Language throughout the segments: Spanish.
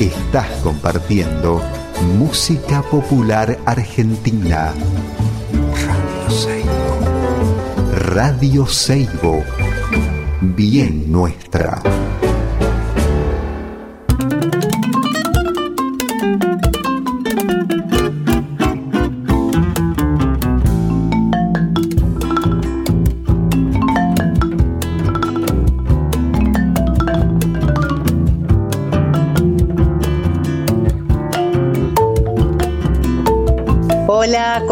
Estás compartiendo música popular argentina. Radio Seibo. Radio Seibo. Bien nuestra.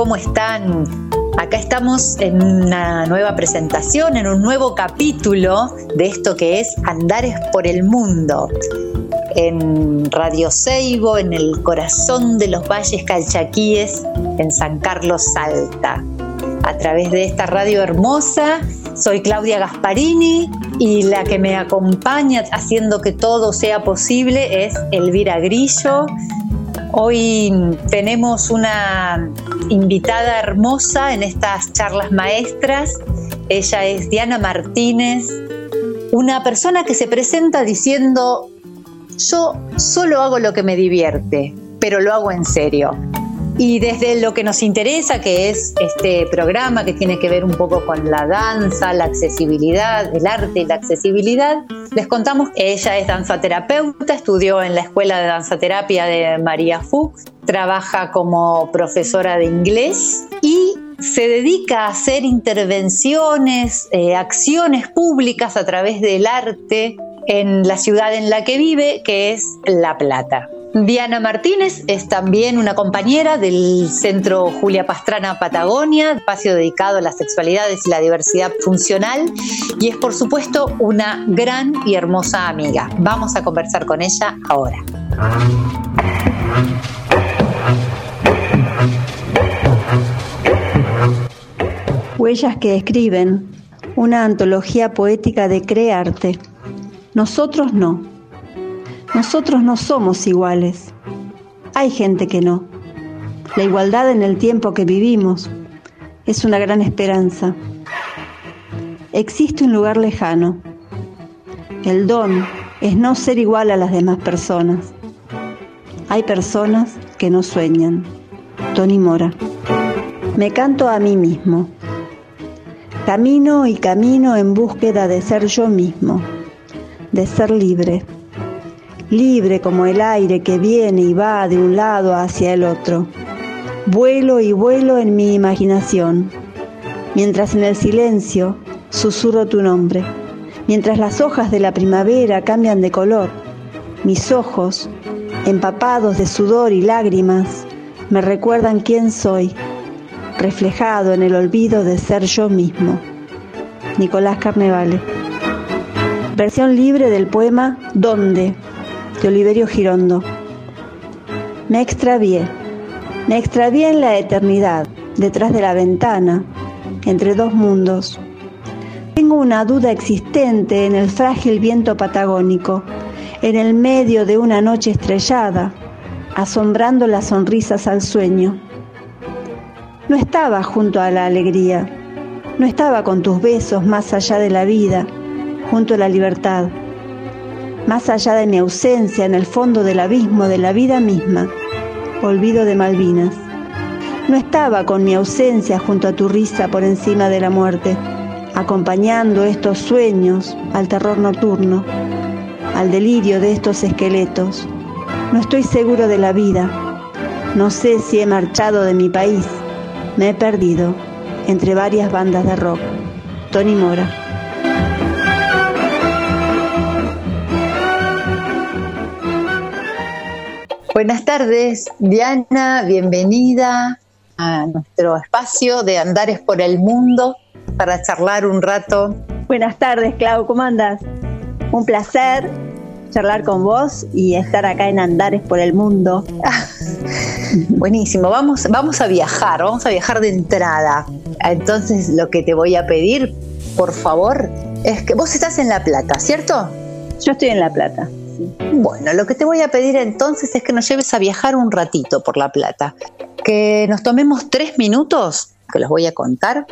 ¿Cómo están? Acá estamos en una nueva presentación, en un nuevo capítulo de esto que es Andares por el Mundo. En Radio Seibo, en el corazón de los valles calchaquíes, en San Carlos Salta. A través de esta radio hermosa, soy Claudia Gasparini y la que me acompaña haciendo que todo sea posible es Elvira Grillo, Hoy tenemos una invitada hermosa en estas charlas maestras. Ella es Diana Martínez, una persona que se presenta diciendo, yo solo hago lo que me divierte, pero lo hago en serio. Y desde lo que nos interesa, que es este programa que tiene que ver un poco con la danza, la accesibilidad, el arte y la accesibilidad, les contamos que ella es danzaterapeuta, estudió en la Escuela de Danzaterapia de María Fuchs, trabaja como profesora de inglés y se dedica a hacer intervenciones, eh, acciones públicas a través del arte en la ciudad en la que vive, que es La Plata. Diana Martínez es también una compañera del Centro Julia Pastrana Patagonia, espacio dedicado a las sexualidades y la diversidad funcional, y es por supuesto una gran y hermosa amiga. Vamos a conversar con ella ahora. Huellas que escriben, una antología poética de crearte. Nosotros no. Nosotros no somos iguales. Hay gente que no. La igualdad en el tiempo que vivimos es una gran esperanza. Existe un lugar lejano. El don es no ser igual a las demás personas. Hay personas que no sueñan. Tony Mora. Me canto a mí mismo. Camino y camino en búsqueda de ser yo mismo, de ser libre libre como el aire que viene y va de un lado hacia el otro. Vuelo y vuelo en mi imaginación, mientras en el silencio susurro tu nombre, mientras las hojas de la primavera cambian de color, mis ojos, empapados de sudor y lágrimas, me recuerdan quién soy, reflejado en el olvido de ser yo mismo. Nicolás Carnevale. Versión libre del poema ¿Dónde? Oliverio Girondo. Me extravié, me extravié en la eternidad, detrás de la ventana, entre dos mundos. Tengo una duda existente en el frágil viento patagónico, en el medio de una noche estrellada, asombrando las sonrisas al sueño. No estaba junto a la alegría, no estaba con tus besos más allá de la vida, junto a la libertad más allá de mi ausencia en el fondo del abismo de la vida misma, olvido de Malvinas. No estaba con mi ausencia junto a tu risa por encima de la muerte, acompañando estos sueños al terror nocturno, al delirio de estos esqueletos. No estoy seguro de la vida. No sé si he marchado de mi país. Me he perdido entre varias bandas de rock. Tony Mora. Buenas tardes, Diana, bienvenida a nuestro espacio de Andares por el Mundo para charlar un rato. Buenas tardes, Clau, ¿cómo andas? Un placer charlar con vos y estar acá en Andares por el Mundo. buenísimo, vamos, vamos a viajar, vamos a viajar de entrada. Entonces lo que te voy a pedir, por favor, es que vos estás en La Plata, ¿cierto? Yo estoy en La Plata. Bueno, lo que te voy a pedir entonces es que nos lleves a viajar un ratito por La Plata, que nos tomemos tres minutos, que los voy a contar,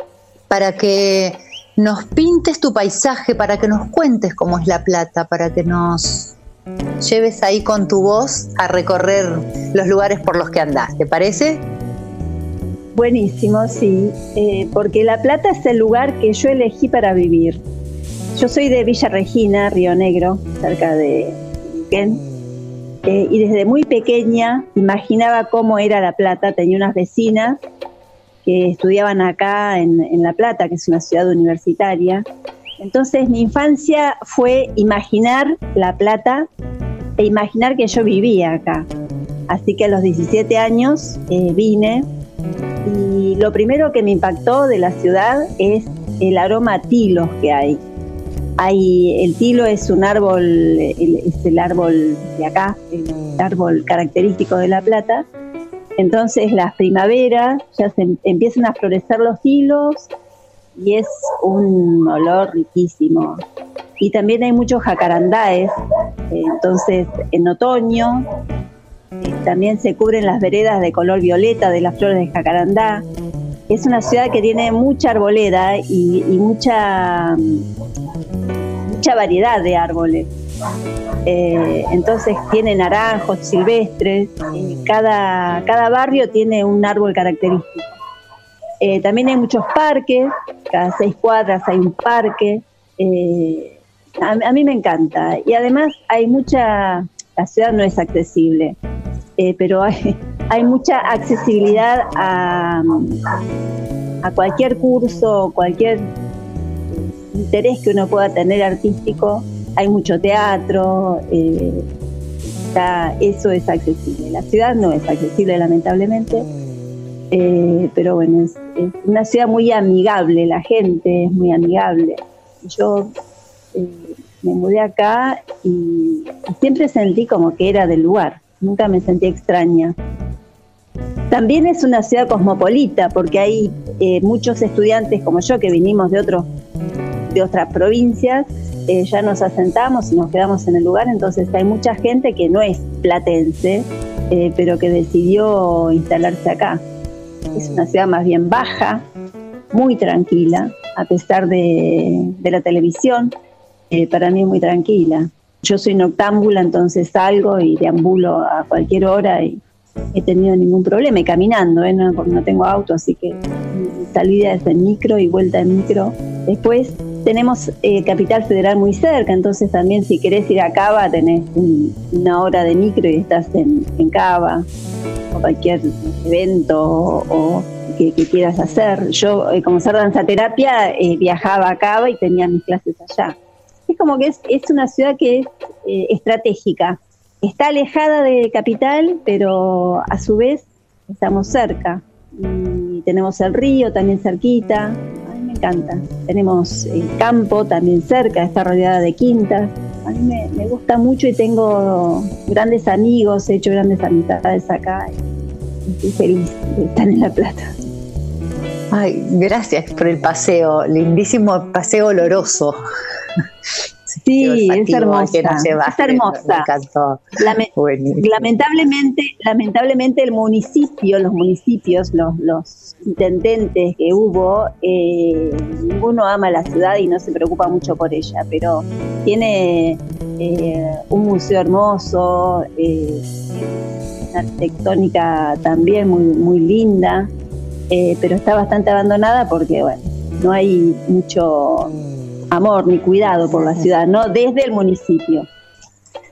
para que nos pintes tu paisaje, para que nos cuentes cómo es La Plata, para que nos lleves ahí con tu voz a recorrer los lugares por los que andás, ¿te parece? Buenísimo, sí, eh, porque La Plata es el lugar que yo elegí para vivir. Yo soy de Villa Regina, Río Negro, cerca de Eh, y desde muy pequeña imaginaba cómo era La Plata. Tenía unas vecinas que estudiaban acá en, La Plata, que es una ciudad universitaria. Entonces mi infancia fue imaginar La Plata e imaginar que yo vivía acá. Así que a los 17 años eh, vine y lo primero que me impactó de la ciudad es el aroma tilos que hay. Hay el tilo es un árbol, es el árbol de acá, el árbol característico de La Plata. Entonces las primaveras ya se empiezan a florecer los tilos y es un olor riquísimo. Y también hay muchos jacarandáes, entonces en otoño también se cubren las veredas de color violeta de las flores de jacarandá. Es una ciudad que tiene mucha arboleda y, mucha, mucha variedad de árboles. Eh, entonces tiene naranjos silvestres, eh, cada, cada barrio tiene un árbol característico. Eh, también hay muchos parques, cada seis cuadras hay un parque. a, mí me encanta. Y además hay mucha, la ciudad no es accesible. Pero hay, hay mucha accesibilidad a, a cualquier curso, cualquier interés que uno pueda tener artístico. Hay mucho teatro, eh, eso es accesible. La ciudad no es accesible, lamentablemente, eh, pero bueno, es, una ciudad muy amigable, la gente es muy amigable. Yo me mudé acá y siempre sentí como que era del lugar nunca me sentí extraña. También es una ciudad cosmopolita porque hay eh, muchos estudiantes como yo que vinimos de, otros, de otras provincias, eh, ya nos asentamos y nos quedamos en el lugar, entonces hay mucha gente que no es platense, eh, pero que decidió instalarse acá. Es una ciudad más bien baja, muy tranquila, a pesar de, de la televisión, para mí es muy tranquila. Yo soy noctámbula, entonces salgo y deambulo a cualquier hora y he tenido ningún problema, y caminando, ¿eh? no, porque no tengo auto, así que salida es en micro y vuelta en micro. Después tenemos eh, Capital Federal muy cerca, entonces también si querés ir a Cava tenés una hora de micro y estás en, Cava, o cualquier evento o, que, quieras hacer. Yo, eh, como ser danza terapia, eh, viajaba a Cava y tenía mis clases allá es como que es, una ciudad que es eh, estratégica. Está alejada de capital, pero a su vez estamos cerca. Y tenemos el río también cerquita. A mí me encanta. Tenemos el campo también cerca, está rodeada de quintas. A mí me, gusta mucho y tengo grandes amigos, he hecho grandes amistades acá. Estoy feliz de estar en La Plata. Ay, gracias por el paseo, lindísimo paseo oloroso. Sí, es hermosa. es hermosa. lamentablemente, lamentablemente el municipio, los municipios, los, los intendentes que hubo, eh, ninguno ama la ciudad y no se preocupa mucho por ella, pero tiene eh, un museo hermoso, eh, una arquitectónica también muy, muy linda. Eh, pero está bastante abandonada porque, bueno, no hay mucho amor ni cuidado por la ciudad, ¿no? Desde el municipio.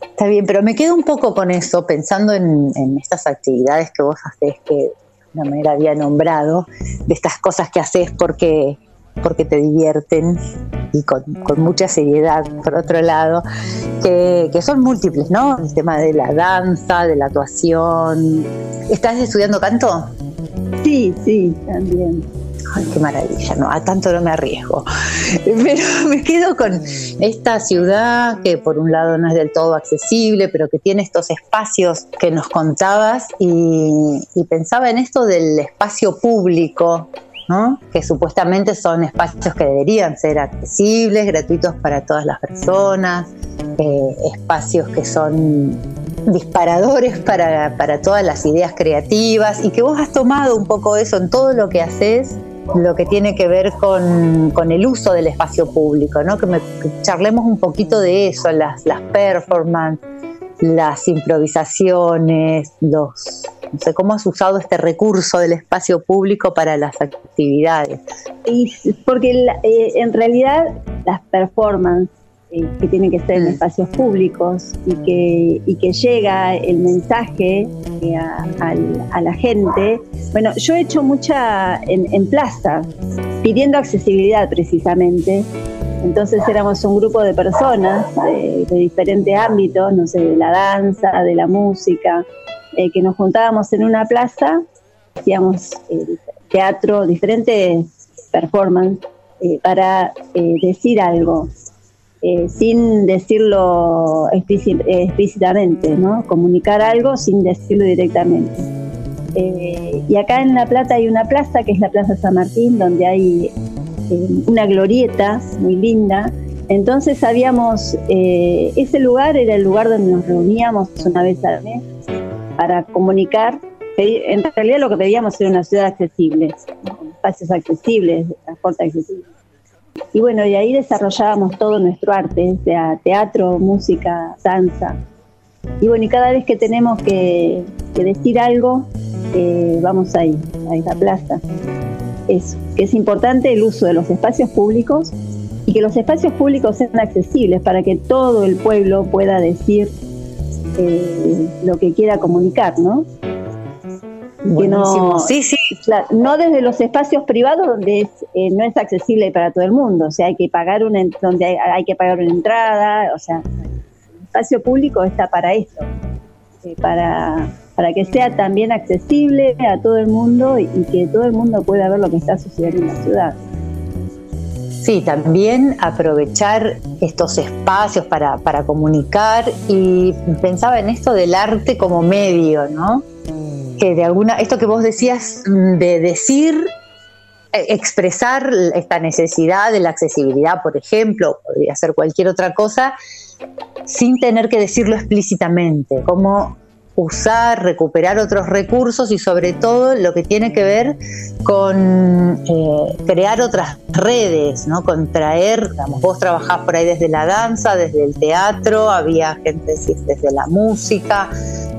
Está bien, pero me quedo un poco con eso, pensando en, estas actividades que vos haces, que de una manera había nombrado, de estas cosas que haces porque, porque te divierten y con, mucha seriedad, por otro lado, que, que, son múltiples, ¿no? El tema de la danza, de la actuación. ¿Estás estudiando canto? Sí, sí, también. Ay, qué maravilla, no, a tanto no me arriesgo. Pero me quedo con esta ciudad que por un lado no es del todo accesible, pero que tiene estos espacios que nos contabas y, pensaba en esto del espacio público, ¿no? que supuestamente son espacios que deberían ser accesibles, gratuitos para todas las personas, eh, espacios que son disparadores para, todas las ideas creativas y que vos has tomado un poco eso en todo lo que haces, lo que tiene que ver con, el uso del espacio público, ¿no? que, me, charlemos un poquito de eso, las, las performances, las improvisaciones, los no sé cómo has usado este recurso del espacio público para las actividades. Y porque eh, en realidad las performances que tienen que ser en mm. espacios públicos y que, y que llega el mensaje eh, a, la gente. Bueno, yo he hecho mucha en, en plaza, pidiendo accesibilidad precisamente. Entonces éramos un grupo de personas de, de diferentes ámbitos, no sé, de la danza, de la música, eh, que nos juntábamos en una plaza, hacíamos eh, teatro, diferentes performances eh, para decir algo, sin decirlo explícitamente, ¿no? comunicar algo sin decirlo directamente. y acá en La Plata hay una plaza, que es la Plaza San Martín, donde hay una glorieta muy linda, entonces habíamos, ese lugar era el lugar donde nos reuníamos una vez al mes para comunicar. En realidad lo que pedíamos era una ciudad accesible, espacios accesibles, transporte accesible. Y bueno, y ahí desarrollábamos todo nuestro arte, sea teatro, música, danza. Y bueno, y cada vez que tenemos que, decir algo, eh, vamos ahí, a esa plaza. Es que es importante el uso de los espacios públicos y que los espacios públicos sean accesibles para que todo el pueblo pueda decir eh, lo que quiera comunicar, ¿no? No, sí, sí. no desde los espacios privados donde eh, no es accesible para todo el mundo, o sea, hay que pagar una donde hay, que pagar una entrada, o sea, el espacio público está para eso, eh, para, para que sea también accesible a todo el mundo y que todo el mundo pueda ver lo que está sucediendo en la ciudad. Sí, también aprovechar estos espacios para, comunicar y pensaba en esto del arte como medio, ¿no? Que de alguna, esto que vos decías mm, de decir, e, expresar esta necesidad de la accesibilidad, por ejemplo, podría ser cualquier otra cosa, sin tener que decirlo explícitamente, como usar, recuperar otros recursos y sobre todo lo que tiene que ver con eh, crear otras redes, ¿no? Con traer, digamos, vos trabajás por ahí desde la danza, desde el teatro, había gente desde la música,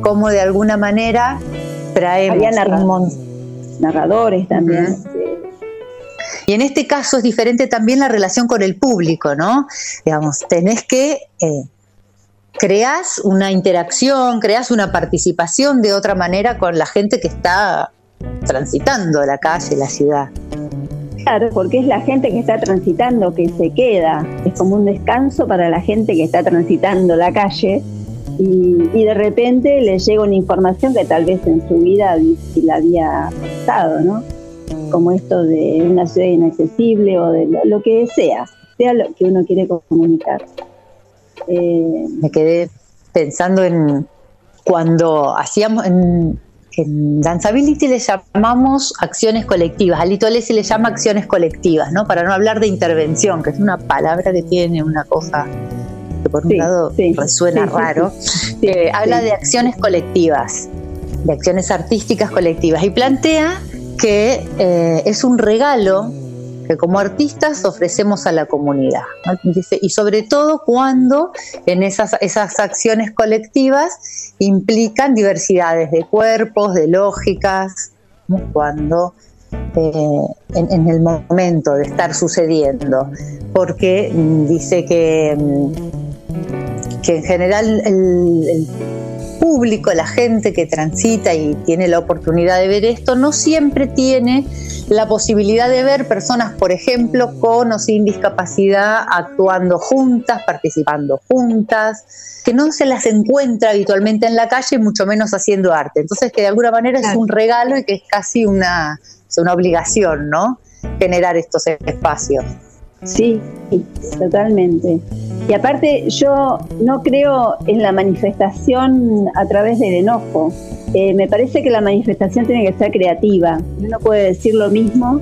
como de alguna manera traemos había narradores también. Y en este caso es diferente también la relación con el público, ¿no? Digamos, tenés que eh, creas una interacción, creas una participación de otra manera con la gente que está transitando la calle, la ciudad. Claro, porque es la gente que está transitando que se queda, es como un descanso para la gente que está transitando la calle y, de repente le llega una información que tal vez en su vida la había pasado, ¿no? Como esto de una ciudad inaccesible o de lo que sea, sea lo que uno quiere comunicar. Eh, me quedé pensando en cuando hacíamos en, Danzability le llamamos acciones colectivas, a Lito se le llama acciones colectivas, ¿no? Para no hablar de intervención, que es una palabra que tiene una cosa que por un lado resuena raro. habla de acciones colectivas, de acciones artísticas colectivas y plantea que eh, es un regalo que como artistas ofrecemos a la comunidad. y sobre todo cuando en esas, esas acciones colectivas implican diversidades de cuerpos, de lógicas, cuando eh, en, el momento de estar sucediendo, porque mm, dice que, mm, que en general el público, la gente que transita y tiene la oportunidad de ver esto, no siempre tiene la posibilidad de ver personas, por ejemplo, con o sin discapacidad actuando juntas, participando juntas, que no se las encuentra habitualmente en la calle, mucho menos haciendo arte. Entonces, que de alguna manera es un regalo y que es casi una, una obligación, ¿no? Generar estos espacios. Sí, totalmente. Y aparte yo no creo en la manifestación a través del enojo. Eh, me parece que la manifestación tiene que ser creativa. Uno puede decir lo mismo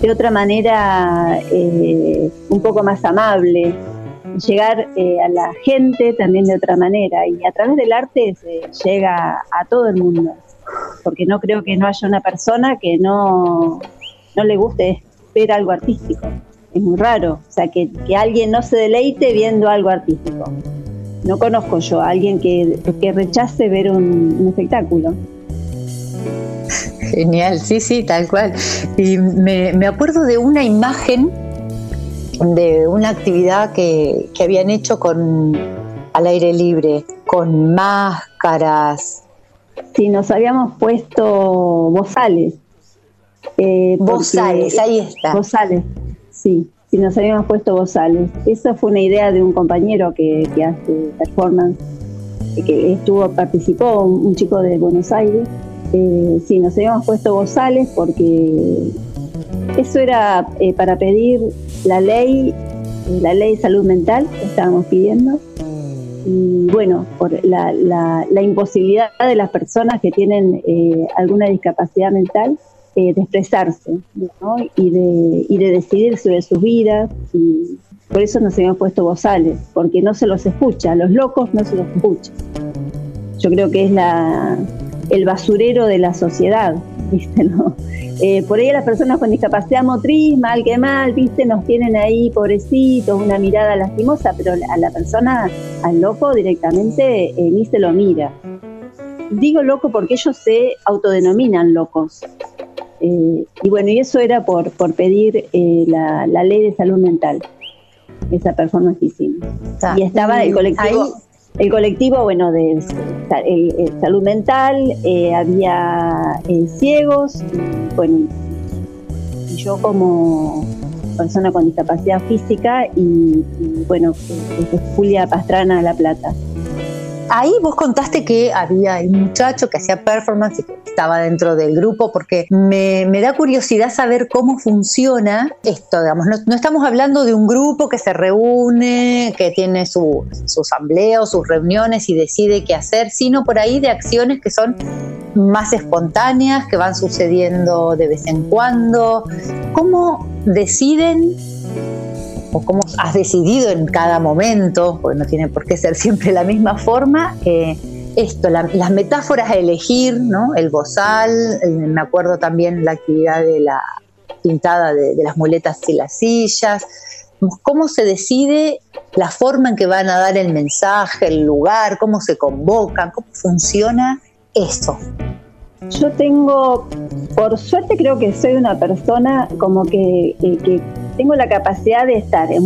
de otra manera eh, un poco más amable, llegar eh, a la gente también de otra manera. Y a través del arte se llega a todo el mundo, porque no creo que no haya una persona que no, no le guste ver algo artístico es muy raro, o sea, que, alguien no se deleite viendo algo artístico. no conozco yo a alguien que, rechace ver un, espectáculo. Genial, sí, sí, tal cual. Y me, me acuerdo de una imagen de una actividad que, que habían hecho con al aire libre, con máscaras. Sí, nos habíamos puesto bozales. Eh, bozales, ahí está. Bozales, sí, sí, nos habíamos puesto bozales. Esa fue una idea de un compañero que, hace performance, que estuvo, participó, un, chico de Buenos Aires. Eh, sí, nos habíamos puesto bozales porque eso era eh, para pedir la ley, la ley de salud mental que estábamos pidiendo y bueno, por la, la, imposibilidad de las personas que tienen eh, alguna discapacidad mental eh, de expresarse y, de, y de decidir sobre sus vidas. Y por eso nos hemos puesto bozales, porque no se los escucha, los locos no se los escucha. Yo creo que es la, el basurero de la sociedad, ¿viste? ¿no? Eh, por ahí las personas con discapacidad motriz, mal que mal, viste, nos tienen ahí pobrecitos, una mirada lastimosa, pero a la persona, al loco directamente eh, ni se lo mira. Digo loco porque ellos se autodenominan locos. Eh, y bueno, y eso era por, por pedir la, ley de salud mental, esa persona que hicimos. y estaba el colectivo el colectivo, bueno, de, eh, eh, salud mental, eh, había ciegos, bueno, yo como persona con discapacidad física y, y bueno, Julia Pastrana La Plata. Ahí vos contaste que había un muchacho que hacía performance y que estaba dentro del grupo, porque me, da curiosidad saber cómo funciona esto, digamos. No, estamos hablando de un grupo que se reúne, que tiene su, su asamblea sus reuniones y decide qué hacer, sino por ahí de acciones que son más espontáneas, que van sucediendo de vez en cuando. ¿Cómo deciden cómo has decidido en cada momento, porque no tiene por qué ser siempre la misma forma, eh, esto, las metáforas a elegir, ¿no? El bozal, me acuerdo también la actividad de la pintada de, las muletas y las sillas, cómo se decide la forma en que van a dar el mensaje, el lugar, cómo se convocan, cómo funciona eso. Yo tengo, por suerte creo que soy una persona como que, que tengo la capacidad de estar en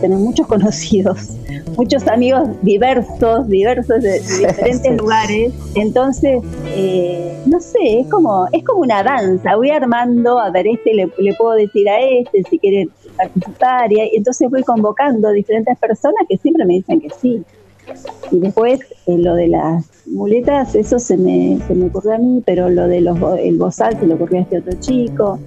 tener muchos conocidos, muchos amigos diversos, diversos de, diferentes lugares. Entonces, eh, no sé, es como, es como una danza. Voy armando, a ver, este le, puedo decir a este si quiere participar. Y entonces voy convocando a diferentes personas que siempre me dicen que sí. Y después eh, lo de las muletas, eso se me, se me ocurrió a mí, pero lo de los, el bozal se le ocurrió a este otro chico.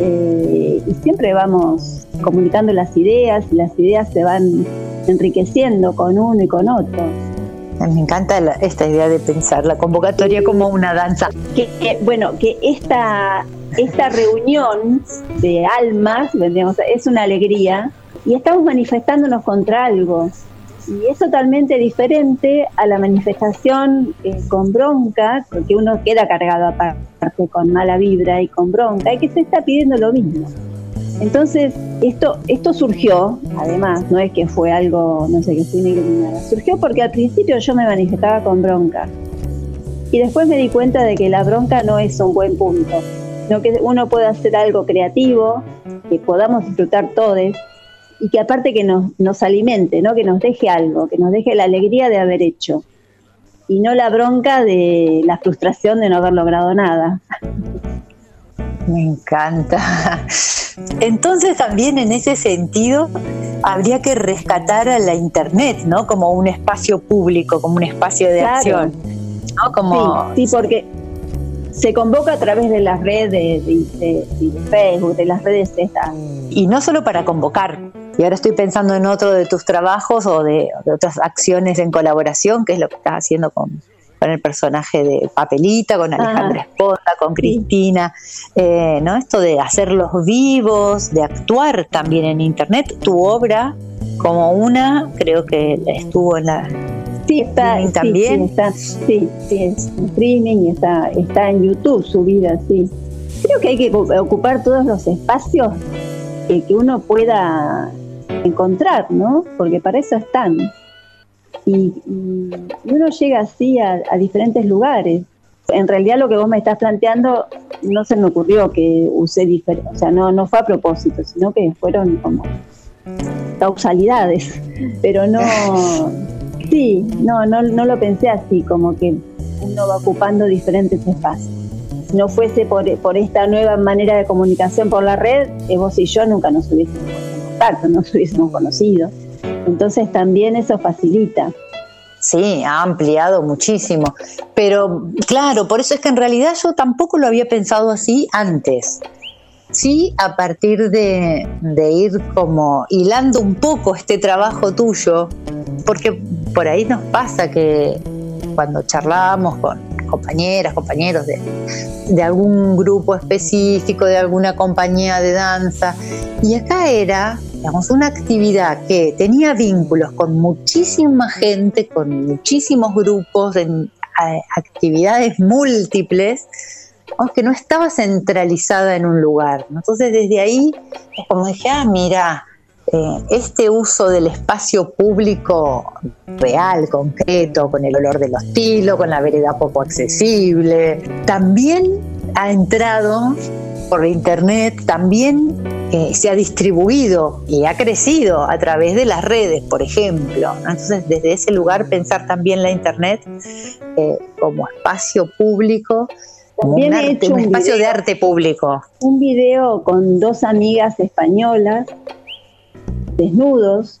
Eh, y siempre vamos comunicando las ideas y las ideas se van enriqueciendo con uno y con otro. Me encanta esta idea de pensar la convocatoria como una danza. Que, bueno, que esta, esta reunión de almas, es una alegría y estamos manifestándonos contra algo. Y es totalmente diferente a la manifestación eh, con bronca, porque uno queda cargado aparte con mala vibra y con bronca, y que se está pidiendo lo mismo. Entonces, esto, esto surgió, además, no es que fue algo, no sé, que nada, surgió porque al principio yo me manifestaba con bronca. Y después me di cuenta de que la bronca no es un buen punto, sino que uno puede hacer algo creativo, que podamos disfrutar todos, y que aparte que nos, nos alimente, ¿no? que nos deje algo, que nos deje la alegría de haber hecho y no la bronca de la frustración de no haber logrado nada. Me encanta. Entonces también en ese sentido habría que rescatar a la Internet, ¿no? Como un espacio público, como un espacio de acción. ¿no? Como... Sí, porque se convoca a través de las redes de, Facebook, de las redes estas. Y no solo para convocar, y ahora estoy pensando en otro de tus trabajos o de, otras acciones en colaboración, que es lo que estás haciendo con, el personaje de Papelita, con Alejandra Esponda, con Cristina, eh, ¿no? Esto de hacerlos vivos, de actuar también en Internet. Tu obra, como una, creo que estuvo en la... Sí, está, también. Sí, está, sí, sí, streaming y está, está en YouTube subida, sí. Creo que hay que ocupar todos los espacios que uno pueda encontrar, ¿no? Porque para eso están. y, uno llega así a, diferentes lugares. En realidad lo que vos me estás planteando no se me ocurrió que usé diferente, o sea, no, no fue a propósito, sino que fueron como causalidades, pero no, sí, no, no, no lo pensé así, como que uno va ocupando diferentes espacios. Si no fuese por, por esta nueva manera de comunicación por la red, eh, vos y yo nunca nos hubiésemos contacto, nos hubiésemos conocido. Entonces también eso facilita. Sí, ha ampliado muchísimo. Pero claro, por eso es que en realidad yo tampoco lo había pensado así antes. Sí, a partir de, ir como hilando un poco este trabajo tuyo, porque por ahí nos pasa que cuando charlamos con compañeras, compañeros de, de algún grupo específico, de alguna compañía de danza, y acá era una actividad que tenía vínculos con muchísima gente, con muchísimos grupos, en actividades múltiples, aunque no estaba centralizada en un lugar. Entonces desde ahí, como dije, ah, mira, eh, este uso del espacio público real, concreto, con el olor del hostilo, con la vereda poco accesible, también ha entrado por internet, también se ha distribuido y ha crecido a través de las redes, por ejemplo. Entonces, desde ese lugar pensar también la Internet eh, como espacio público, como un, espacio de arte público. Un video con dos amigas españolas desnudos,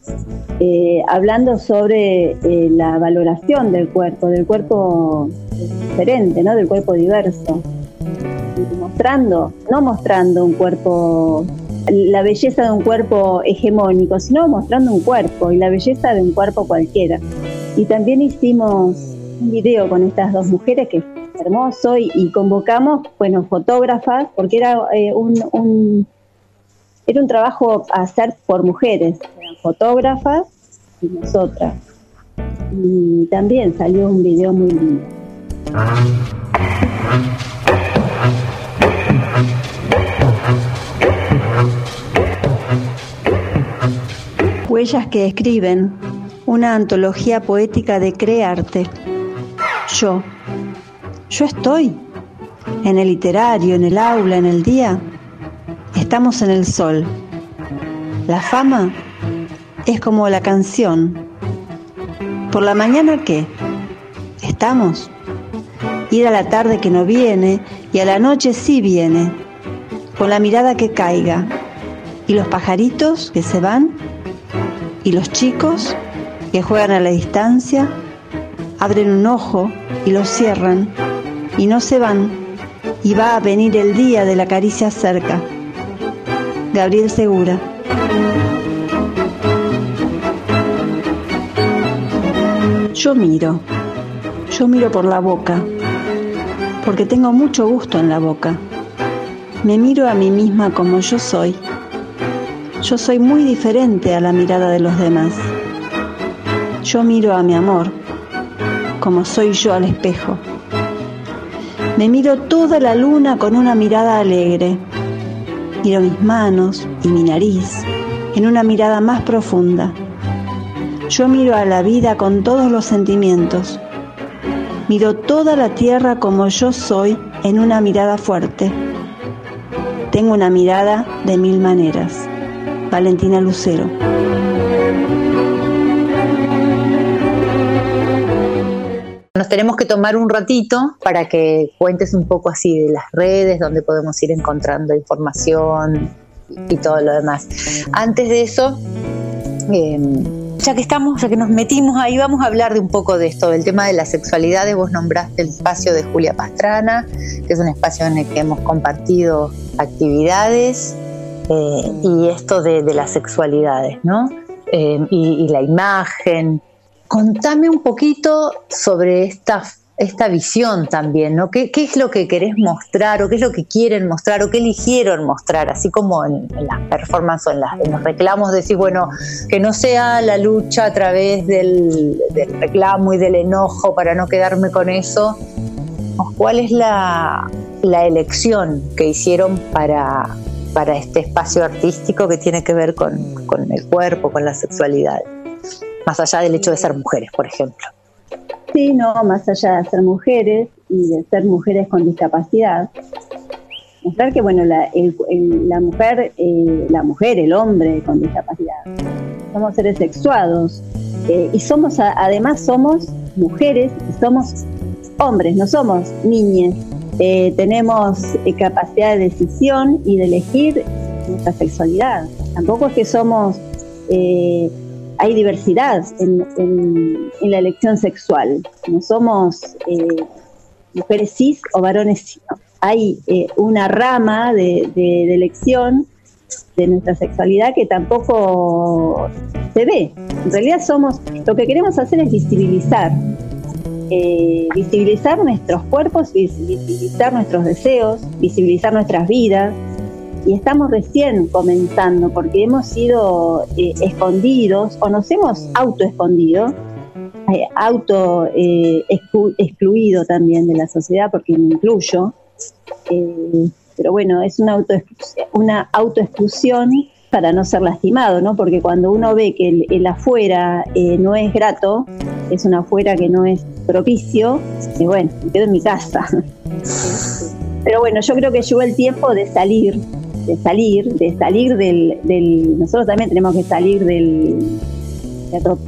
eh, hablando sobre eh, la valoración del cuerpo, del cuerpo diferente, ¿no? del cuerpo diverso mostrando, no mostrando un cuerpo la belleza de un cuerpo hegemónico, sino mostrando un cuerpo y la belleza de un cuerpo cualquiera. Y también hicimos un video con estas dos mujeres que es hermoso y, convocamos, bueno, fotógrafas, porque era eh, un, era un trabajo a hacer por mujeres, eran fotógrafas y nosotras. Y también salió un video muy lindo. Huellas que escriben, una antología poética de crearte. Yo, yo estoy en el literario, en el aula, en el día. Estamos en el sol. La fama es como la canción. ¿Por la mañana qué? ¿Estamos? Ir a la tarde que no viene y a la noche sí viene, con la mirada que caiga. ¿Y los pajaritos que se van? Y los chicos que juegan a la distancia abren un ojo y lo cierran y no se van y va a venir el día de la caricia cerca. Gabriel Segura. Yo miro, yo miro por la boca, porque tengo mucho gusto en la boca. Me miro a mí misma como yo soy yo soy muy diferente a la mirada de los demás. Yo miro a mi amor como soy yo al espejo. Me miro toda la luna con una mirada alegre. Miro mis manos y mi nariz en una mirada más profunda. Yo miro a la vida con todos los sentimientos. Miro toda la tierra como yo soy en una mirada fuerte. Tengo una mirada de mil maneras. Valentina Lucero. Tenemos que tomar un ratito para que cuentes un poco así de las redes, donde podemos ir encontrando información y todo lo demás. Antes de eso, em, ya que estamos, ya que nos metimos ahí, vamos a hablar de un poco de esto, del tema de la sexualidad. Vos nombraste el espacio de Julia Pastrana, que es un espacio en el que hemos compartido actividades eh, y esto de, las sexualidades, ¿no? Eh, y, la imagen. Contame un poquito sobre esta, esta visión también, ¿no? ¿Qué, es lo que querés mostrar o qué es lo que quieren mostrar o qué eligieron mostrar? Así como en, las performances o en, los reclamos, decir, bueno, que no sea la lucha a través del, del reclamo y del enojo para no quedarme con eso. ¿Cuál es la, la elección que hicieron para, para este espacio artístico que tiene que ver con, el cuerpo, con la sexualidad. Más allá del hecho de ser mujeres, por ejemplo. Sí, no, más allá de ser mujeres y de ser mujeres con discapacidad. Mostrar que, bueno, la, la mujer, eh, la mujer, el hombre con discapacidad, somos seres sexuados eh, y somos, además, somos mujeres y somos hombres, no somos niñas. Eh, tenemos capacidad de decisión y de elegir nuestra sexualidad. Tampoco es que somos hay diversidad en, la elección sexual. No somos eh, mujeres cis o varones cis. Hay eh, una rama de, elección de nuestra sexualidad que tampoco se ve. En realidad somos, lo que queremos hacer es visibilizar, eh, visibilizar nuestros cuerpos, visibilizar nuestros deseos, visibilizar nuestras vidas, y estamos recién comenzando porque hemos sido eh, escondidos o nos hemos autoescondido, eh, auto eh, excluido también de la sociedad porque me incluyo. Eh, pero bueno, es una, auto una autoexclusión para no ser lastimado, ¿no? Porque cuando uno ve que el, el afuera no es grato, es un afuera que no es propicio, y bueno, me quedo en mi casa. Pero bueno, yo creo que llegó el tiempo de salir, de salir, de salir del, del, nosotros también tenemos que salir del,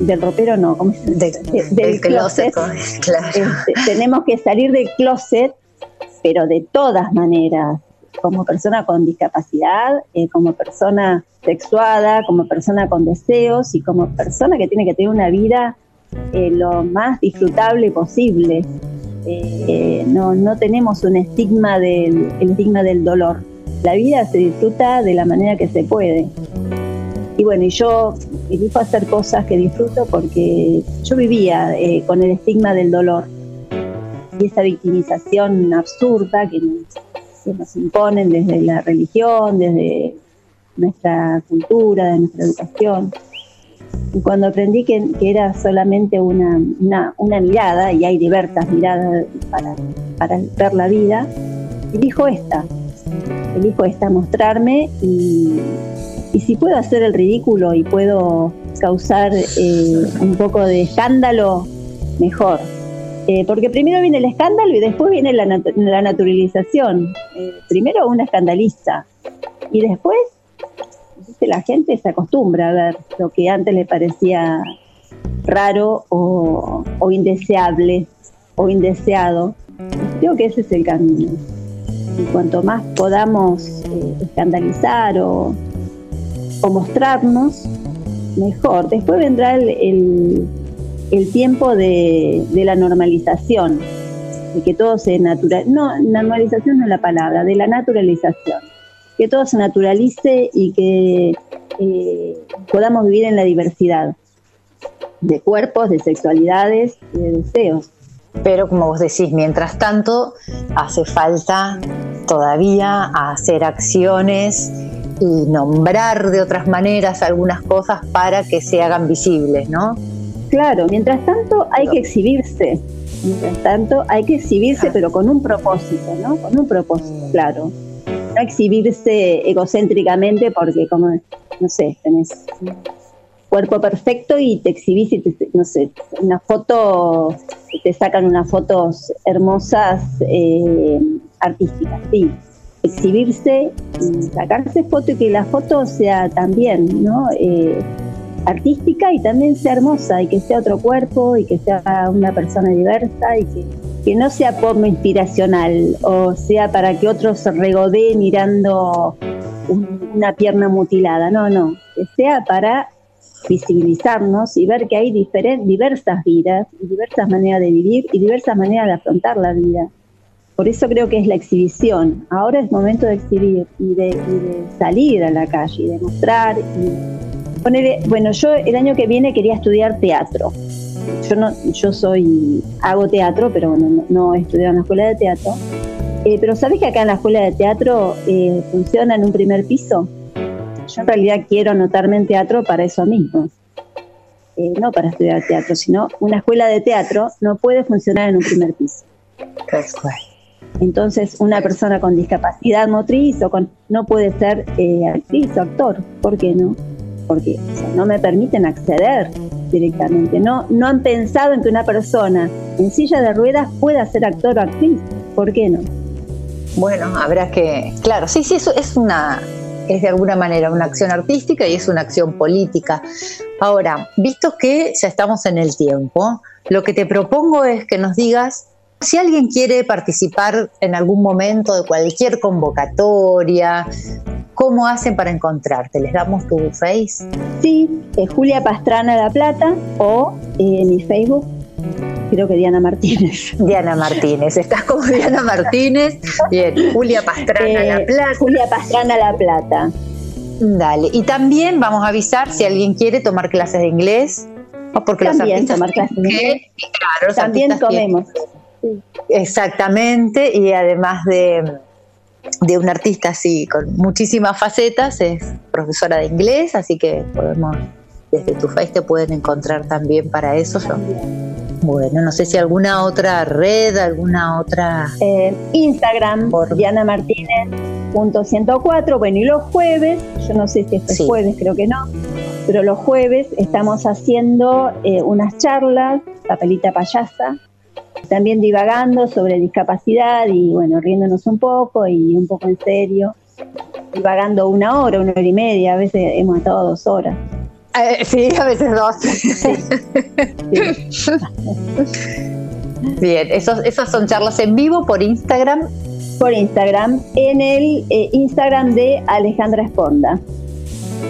del ropero, no, ¿cómo del, closet, claro. Este, tenemos que salir del closet, pero de todas maneras, como persona con discapacidad, eh, como persona sexuada, como persona con deseos y como persona que tiene que tener una vida eh, lo más disfrutable posible. Eh, no, no tenemos un estigma del, el estigma del dolor la vida se disfruta de la manera que se puede. Y bueno, y yo elijo hacer cosas que disfruto porque yo vivía eh, con el estigma del dolor y esa victimización absurda que nos, imponen desde la religión, desde nuestra cultura, de nuestra educación. Y cuando aprendí que, era solamente una, una, mirada, y hay diversas miradas para, para ver la vida, elijo esta, elijo esta mostrarme y, si puedo hacer el ridículo y puedo causar eh, un poco de escándalo, mejor. Eh, porque primero viene el escándalo y después viene la, naturalización. Eh, primero una escandaliza y después la gente se acostumbra a ver lo que antes le parecía raro o, o indeseable o indeseado. Creo que ese es el camino y cuanto más podamos eh, escandalizar o, mostrarnos, mejor. Después vendrá el, tiempo de, la normalización, de que todo se natural, no, normalización no es la palabra, de la naturalización, que todo se naturalice y que eh, podamos vivir en la diversidad de cuerpos, de sexualidades y de deseos. Pero como vos decís, mientras tanto, hace falta todavía hacer acciones y nombrar de otras maneras algunas cosas para que se hagan visibles, ¿no? Claro, mientras tanto hay que exhibirse. Mientras tanto hay que exhibirse, pero con un propósito, ¿no? Con un propósito, claro. No exhibirse egocéntricamente porque, como, no sé, tenés cuerpo perfecto y te exhibís y te, no sé, una foto, te sacan unas fotos hermosas eh, artísticas, sí. Exhibirse, sacarse foto y que la foto sea también, ¿no? Eh, artística y también sea hermosa y que sea otro cuerpo y que sea una persona diversa y que, no sea porno inspiracional o sea para que otros se regodeen mirando una pierna mutilada, no, no, que sea para visibilizarnos y ver que hay diversas vidas y diversas maneras de vivir y diversas maneras de afrontar la vida. Por eso creo que es la exhibición. Ahora es momento de exhibir y de, salir a la calle y de mostrar. Y poner, bueno, yo el año que viene quería estudiar teatro. Yo no, yo soy, hago teatro, pero bueno, no, he estudiado en la escuela de teatro. Eh, pero ¿sabes que acá en la escuela de teatro eh, funciona en un primer piso? Yo en realidad quiero anotarme en teatro para eso mismo. Eh, no para estudiar teatro, sino una escuela de teatro no puede funcionar en un primer piso. Entonces, una persona con discapacidad motriz o con no puede ser eh, actriz o actor, ¿por qué no? porque no me permiten acceder directamente. No, no han pensado en que una persona en silla de ruedas pueda ser actor o actriz. ¿Por qué no? Bueno, habrá que, claro, sí, sí, eso es una, es de alguna manera una acción artística y es una acción política. Ahora, visto que ya estamos en el tiempo, lo que te propongo es que nos digas si alguien quiere participar en algún momento de cualquier convocatoria, ¿cómo hacen para encontrarte? ¿Les damos tu face? Sí, es Julia Pastrana La Plata o en eh, mi Facebook creo que Diana Martínez. Diana Martínez, estás como Diana Martínez. Bien, Julia Pastrana La eh, Plata. Julia Pastrana La Plata. Dale, y también vamos a avisar si alguien quiere tomar clases de inglés. Porque también los tomar clases de inglés. Claro, también comemos. Exactamente, y además de, de un artista así con muchísimas facetas, es profesora de inglés, así que podemos, desde tu face te pueden encontrar también para eso. bueno, no sé si alguna otra red, alguna otra... Eh, Instagram, por Diana Martínez. Punto 104, bueno, y los jueves, yo no sé si este jueves, creo que no, pero los jueves estamos haciendo eh, unas charlas, papelita payasa, también divagando sobre discapacidad y bueno, riéndonos un poco y un poco en serio, divagando una hora, una hora y media, a veces hemos estado dos horas. Eh, sí, a veces dos. Bien, esos, esas son charlas en vivo por Instagram. Por Instagram, en el eh, Instagram de Alejandra Esponda.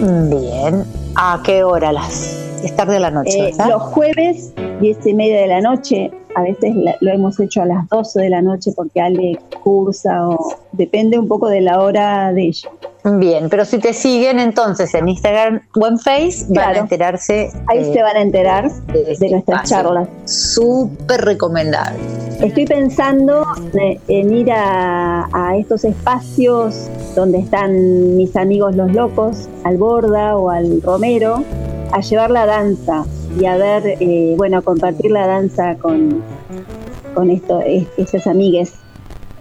Bien, ¿a qué hora las? Es tarde de la noche. Eh, los jueves, diez y media de la noche, a veces lo hemos hecho a las 12 de la noche porque Ale cursa o depende un poco de la hora de ella. Bien, pero si te siguen entonces en Instagram o en Face, van a enterarse. Ahí se van a enterar de, nuestras charlas. Súper recomendable. Estoy pensando en ir a, a, estos espacios donde están mis amigos los locos, al Borda o al Romero, a llevar la danza y a ver, eh, bueno, compartir la danza con, con esto, esas amigues.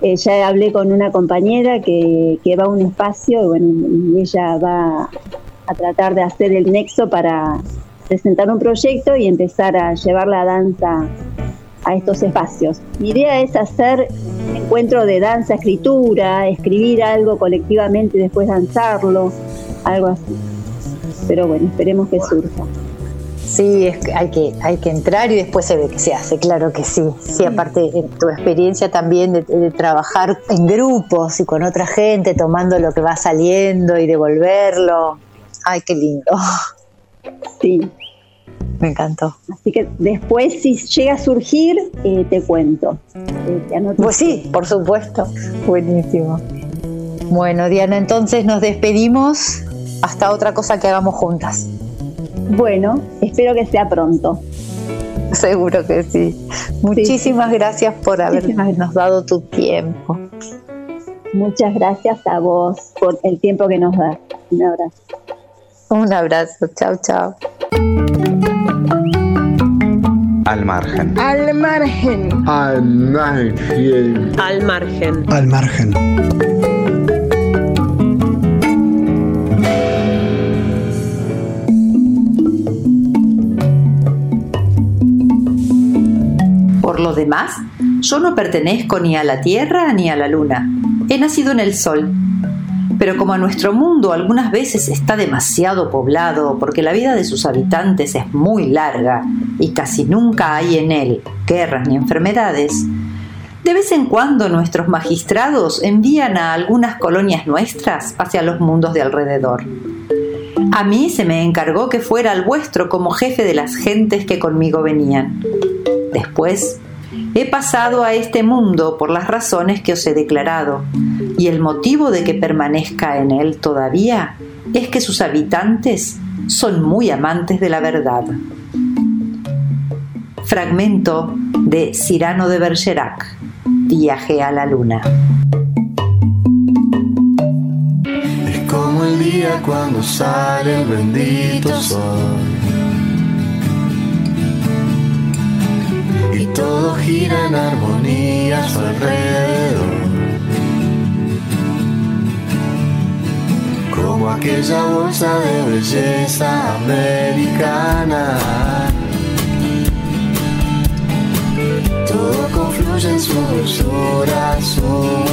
Eh, ya hablé con una compañera que, que va a un espacio y, bueno, ella va a tratar de hacer el nexo para presentar un proyecto y empezar a llevar la danza a estos espacios. Mi idea es hacer un encuentro de danza, escritura, escribir algo colectivamente y después danzarlo, algo así. Pero bueno, esperemos que surja. Sí, es que hay, que hay que entrar y después se ve que se hace, claro que sí. Sí, aparte de tu experiencia también de, trabajar en grupos y con otra gente, tomando lo que va saliendo y devolverlo. Ay, qué lindo. Sí. Me encantó. Así que después, si llega a surgir, eh, te cuento. Eh, pues sí, por supuesto. Buenísimo. Bueno, Diana, entonces nos despedimos. Hasta otra cosa que hagamos juntas. Bueno, espero que sea pronto. Seguro que sí. Muchísimas gracias por habernos dado tu tiempo. Muchas gracias a vos por el tiempo que nos das. Un abrazo. Un abrazo. Chao, chao. Al margen. Al margen. Al margen. Al margen. Al margen. Lo demás, yo no pertenezco ni a la Tierra ni a la Luna. He nacido en el Sol. Pero como nuestro mundo algunas veces está demasiado poblado porque la vida de sus habitantes es muy larga y casi nunca hay en él guerras ni enfermedades, de vez en cuando nuestros magistrados envían a algunas colonias nuestras hacia los mundos de alrededor. A mí se me encargó que fuera al vuestro como jefe de las gentes que conmigo venían. Después He pasado a este mundo por las razones que os he declarado, y el motivo de que permanezca en él todavía es que sus habitantes son muy amantes de la verdad. Fragmento de Cyrano de Bergerac, Viaje a la Luna. Es como el día cuando sale el bendito sol y todo gira en armonía a su alrededor. como aquella bolsa de belleza americana. Todo confluye en su dulzura suburbana.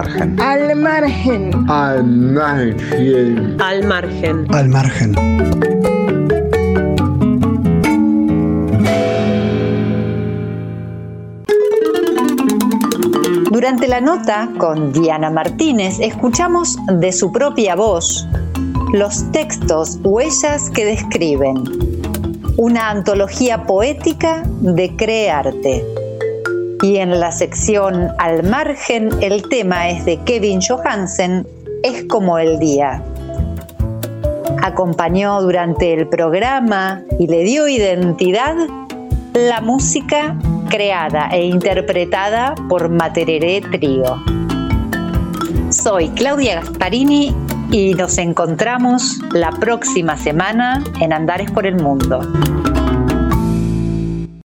Margen. Al margen. Al margen. Al margen. Al margen. Durante la nota con Diana Martínez escuchamos de su propia voz los textos Huellas que describen, una antología poética de Crearte. Y en la sección Al margen el tema es de Kevin Johansen, Es como el día. Acompañó durante el programa y le dio identidad la música creada e interpretada por Matereré Trío. Soy Claudia Gasparini y nos encontramos la próxima semana en Andares por el Mundo.